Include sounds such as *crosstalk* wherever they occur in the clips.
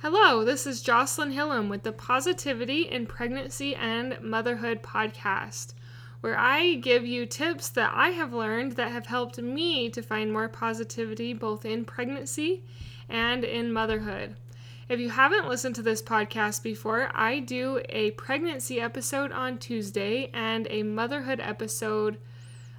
Hello, this is Jocelyn Hillam with the Positivity in Pregnancy and Motherhood podcast, where I give you tips that I have learned that have helped me to find more positivity both in pregnancy and in motherhood. If you haven't listened to this podcast before, I do a pregnancy episode on Tuesday and a motherhood episode,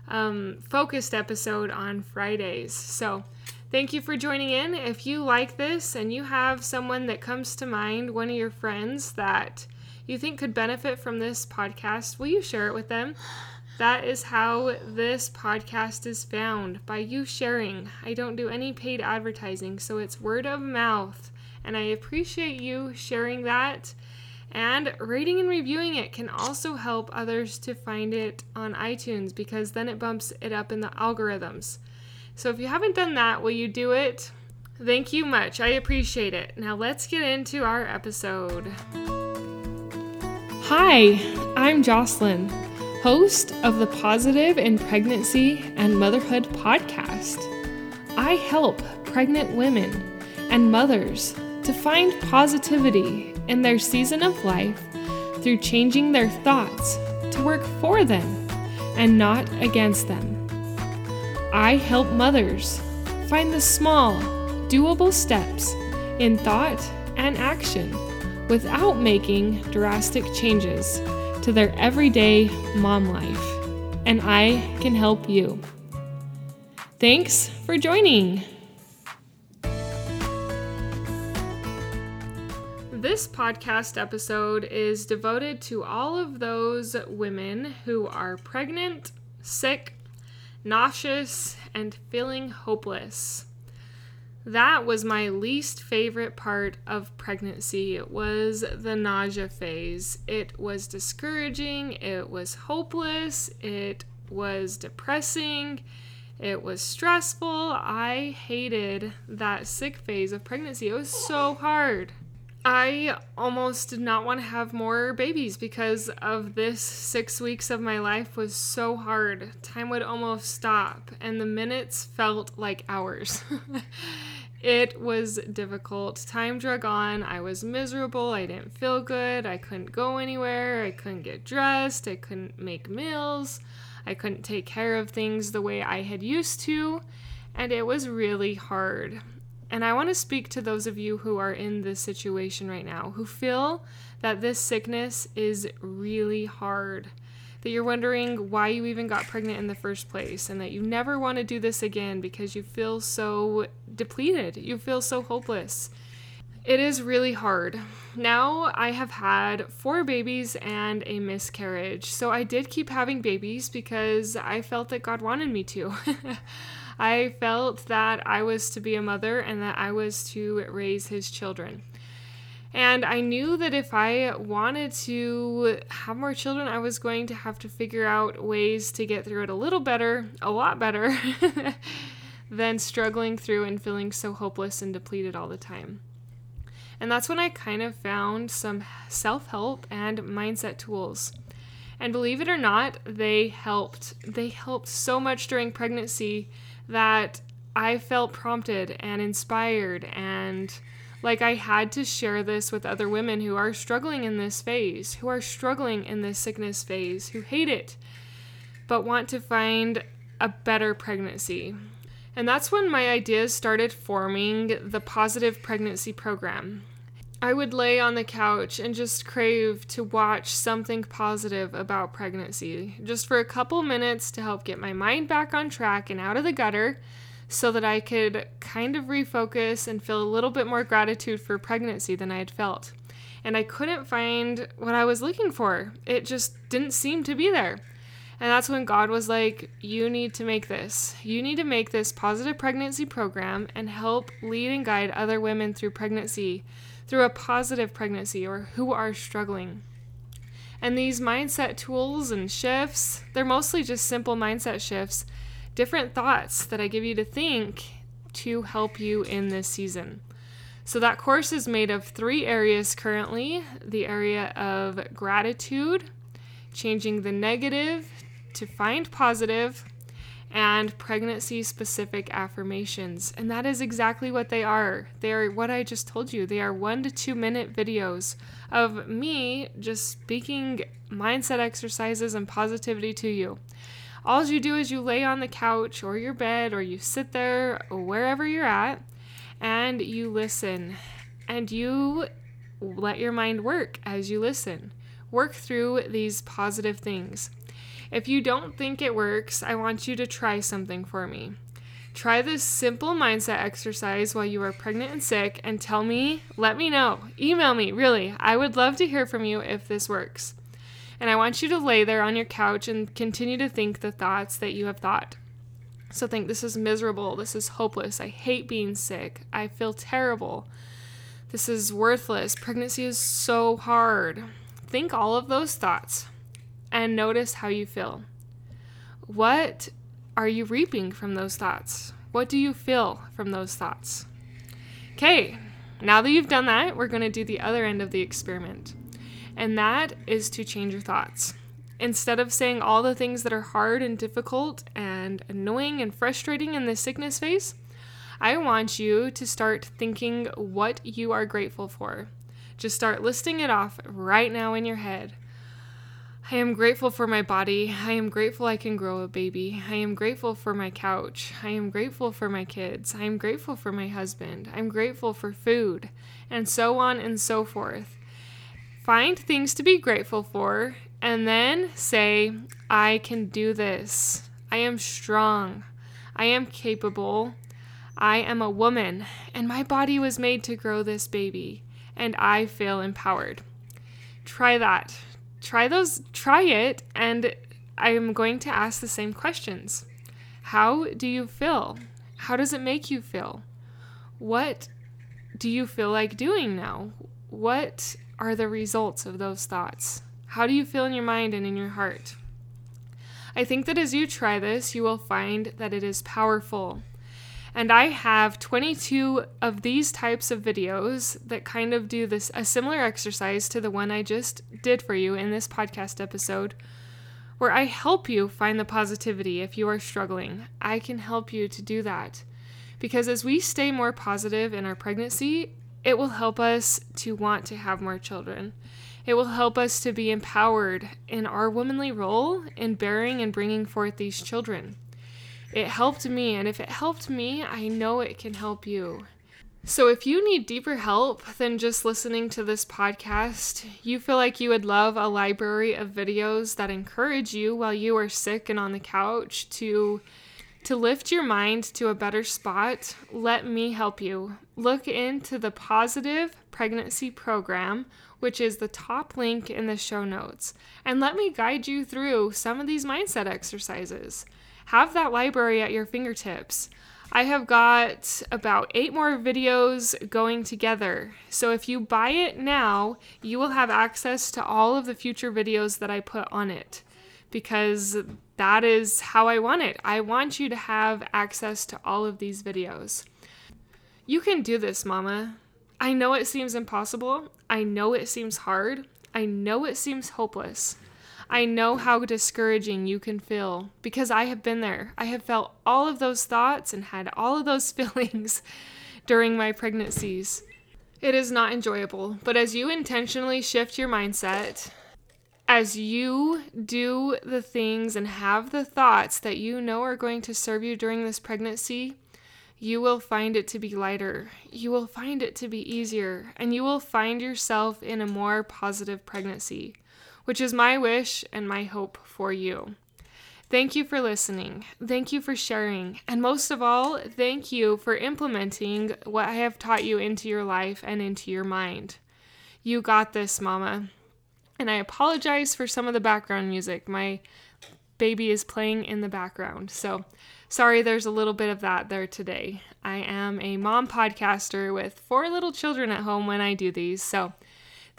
um, focused episode on Fridays. So, Thank you for joining in. If you like this and you have someone that comes to mind, one of your friends that you think could benefit from this podcast, will you share it with them? That is how this podcast is found by you sharing. I don't do any paid advertising, so it's word of mouth. And I appreciate you sharing that. And rating and reviewing it can also help others to find it on iTunes because then it bumps it up in the algorithms. So if you haven't done that, will you do it? Thank you much. I appreciate it. Now let's get into our episode. Hi, I'm Jocelyn, host of the Positive in Pregnancy and Motherhood podcast. I help pregnant women and mothers to find positivity in their season of life through changing their thoughts to work for them and not against them. I help mothers find the small, doable steps in thought and action without making drastic changes to their everyday mom life. And I can help you. Thanks for joining. This podcast episode is devoted to all of those women who are pregnant, sick, nauseous, and feeling hopeless. That was my least favorite part of pregnancy. It was the nausea phase. It was discouraging, it was hopeless, it was depressing, it was stressful. I hated that sick phase of pregnancy. It was so hard. I almost did not want to have more babies because of this six weeks of my life was so hard. Time would almost stop, and the minutes felt like hours. *laughs* it was difficult. Time drug on. I was miserable. I didn't feel good. I couldn't go anywhere. I couldn't get dressed. I couldn't make meals. I couldn't take care of things the way I had used to. And it was really hard. And I want to speak to those of you who are in this situation right now, who feel that this sickness is really hard, that you're wondering why you even got pregnant in the first place, and that you never want to do this again because you feel so depleted, you feel so hopeless. It is really hard. Now I have had four babies and a miscarriage. So I did keep having babies because I felt that God wanted me to. *laughs* I felt that I was to be a mother and that I was to raise his children. And I knew that if I wanted to have more children, I was going to have to figure out ways to get through it a little better, a lot better, *laughs* than struggling through and feeling so hopeless and depleted all the time. And that's when I kind of found some self help and mindset tools. And believe it or not, they helped. They helped so much during pregnancy that I felt prompted and inspired and like I had to share this with other women who are struggling in this phase, who are struggling in this sickness phase, who hate it, but want to find a better pregnancy. And that's when my ideas started forming the Positive Pregnancy Program. I would lay on the couch and just crave to watch something positive about pregnancy, just for a couple minutes to help get my mind back on track and out of the gutter so that I could kind of refocus and feel a little bit more gratitude for pregnancy than I had felt. And I couldn't find what I was looking for, it just didn't seem to be there. And that's when God was like, You need to make this. You need to make this positive pregnancy program and help lead and guide other women through pregnancy through a positive pregnancy or who are struggling. And these mindset tools and shifts, they're mostly just simple mindset shifts, different thoughts that I give you to think to help you in this season. So, that course is made of three areas currently the area of gratitude, changing the negative to find positive, and pregnancy specific affirmations. And that is exactly what they are. They are what I just told you. They are one to two minute videos of me just speaking mindset exercises and positivity to you. All you do is you lay on the couch or your bed or you sit there wherever you're at and you listen and you let your mind work as you listen. Work through these positive things. If you don't think it works, I want you to try something for me. Try this simple mindset exercise while you are pregnant and sick and tell me, let me know. Email me, really. I would love to hear from you if this works. And I want you to lay there on your couch and continue to think the thoughts that you have thought. So think this is miserable, this is hopeless, I hate being sick, I feel terrible, this is worthless, pregnancy is so hard. Think all of those thoughts and notice how you feel. What are you reaping from those thoughts? What do you feel from those thoughts? Okay, now that you've done that, we're going to do the other end of the experiment. And that is to change your thoughts. Instead of saying all the things that are hard and difficult and annoying and frustrating in the sickness phase, I want you to start thinking what you are grateful for. Just start listing it off right now in your head. I am grateful for my body. I am grateful I can grow a baby. I am grateful for my couch. I am grateful for my kids. I am grateful for my husband. I'm grateful for food, and so on and so forth. Find things to be grateful for, and then say, I can do this. I am strong. I am capable. I am a woman, and my body was made to grow this baby, and I feel empowered. Try that try those, try it, and I am going to ask the same questions. How do you feel? How does it make you feel? What do you feel like doing now? What are the results of those thoughts? How do you feel in your mind and in your heart? I think that as you try this, you will find that it is powerful and I have 22 of these types of videos that kind of do this a similar exercise to the one I just did for you in this podcast episode where I help you find the positivity if you are struggling. I can help you to do that. Because as we stay more positive in our pregnancy, it will help us to want to have more children. It will help us to be empowered in our womanly role in bearing and bringing forth these children. It helped me, and if it helped me, I know it can help you. So, if you need deeper help than just listening to this podcast, you feel like you would love a library of videos that encourage you while you are sick and on the couch to to lift your mind to a better spot, let me help you. Look into the Positive Pregnancy Program, which is the top link in the show notes, and let me guide you through some of these mindset exercises have that library at your fingertips. I have got about eight more videos going together. So if you buy it now, you will have access to all of the future videos that I put on it because that is how I want it. I want you to have access to all of these videos. You can do this, Mama. I know it seems impossible. I know it seems hard. I know it seems hopeless. I know how discouraging you can feel because I have been there. I have felt all of those thoughts and had all of those *laughs* feelings during my pregnancies. It is not enjoyable, but as you intentionally shift your mindset, as you do the things and have the thoughts that you know are going to serve you during this pregnancy, you will find it to be lighter. You will find it to be easier, and you will find yourself in a more positive pregnancy which is my wish and my hope for you. Thank you for listening. Thank you for sharing. And most of all, thank you for implementing what I have taught you into your life and into your mind. You got this, Mama. And I apologize for some of the background music. My baby is playing in the background. So sorry there's a little bit of that there today. I am a mom podcaster with four little children at home when I do these. So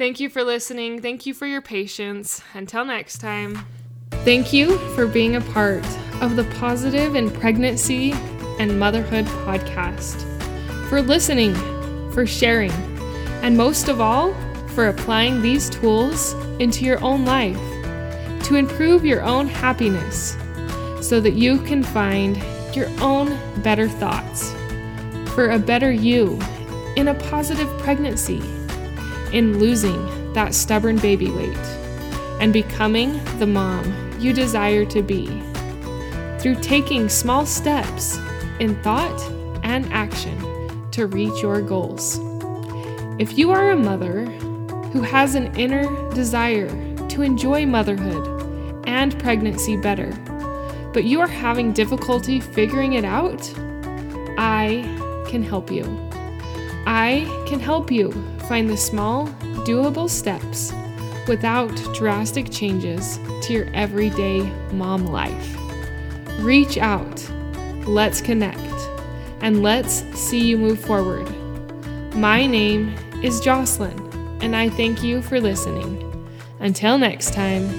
Thank you for listening. Thank you for your patience. Until next time. Thank you for being a part of the Positive in Pregnancy and Motherhood podcast, for listening, for sharing, and most of all, for applying these tools into your own life to improve your own happiness, so that you can find your own better thoughts for a better you in a positive pregnancy, in losing that stubborn baby weight, and becoming the mom you desire to be through taking small steps in thought and action to reach your goals. If you are a mother who has an inner desire to enjoy motherhood and pregnancy better, but you are having difficulty figuring it out, I can help you. I can help you find the small, doable steps without drastic changes to your everyday mom life. Reach out, let's connect, and let's see you move forward. My name is Jocelyn, and I thank you for listening. Until next time,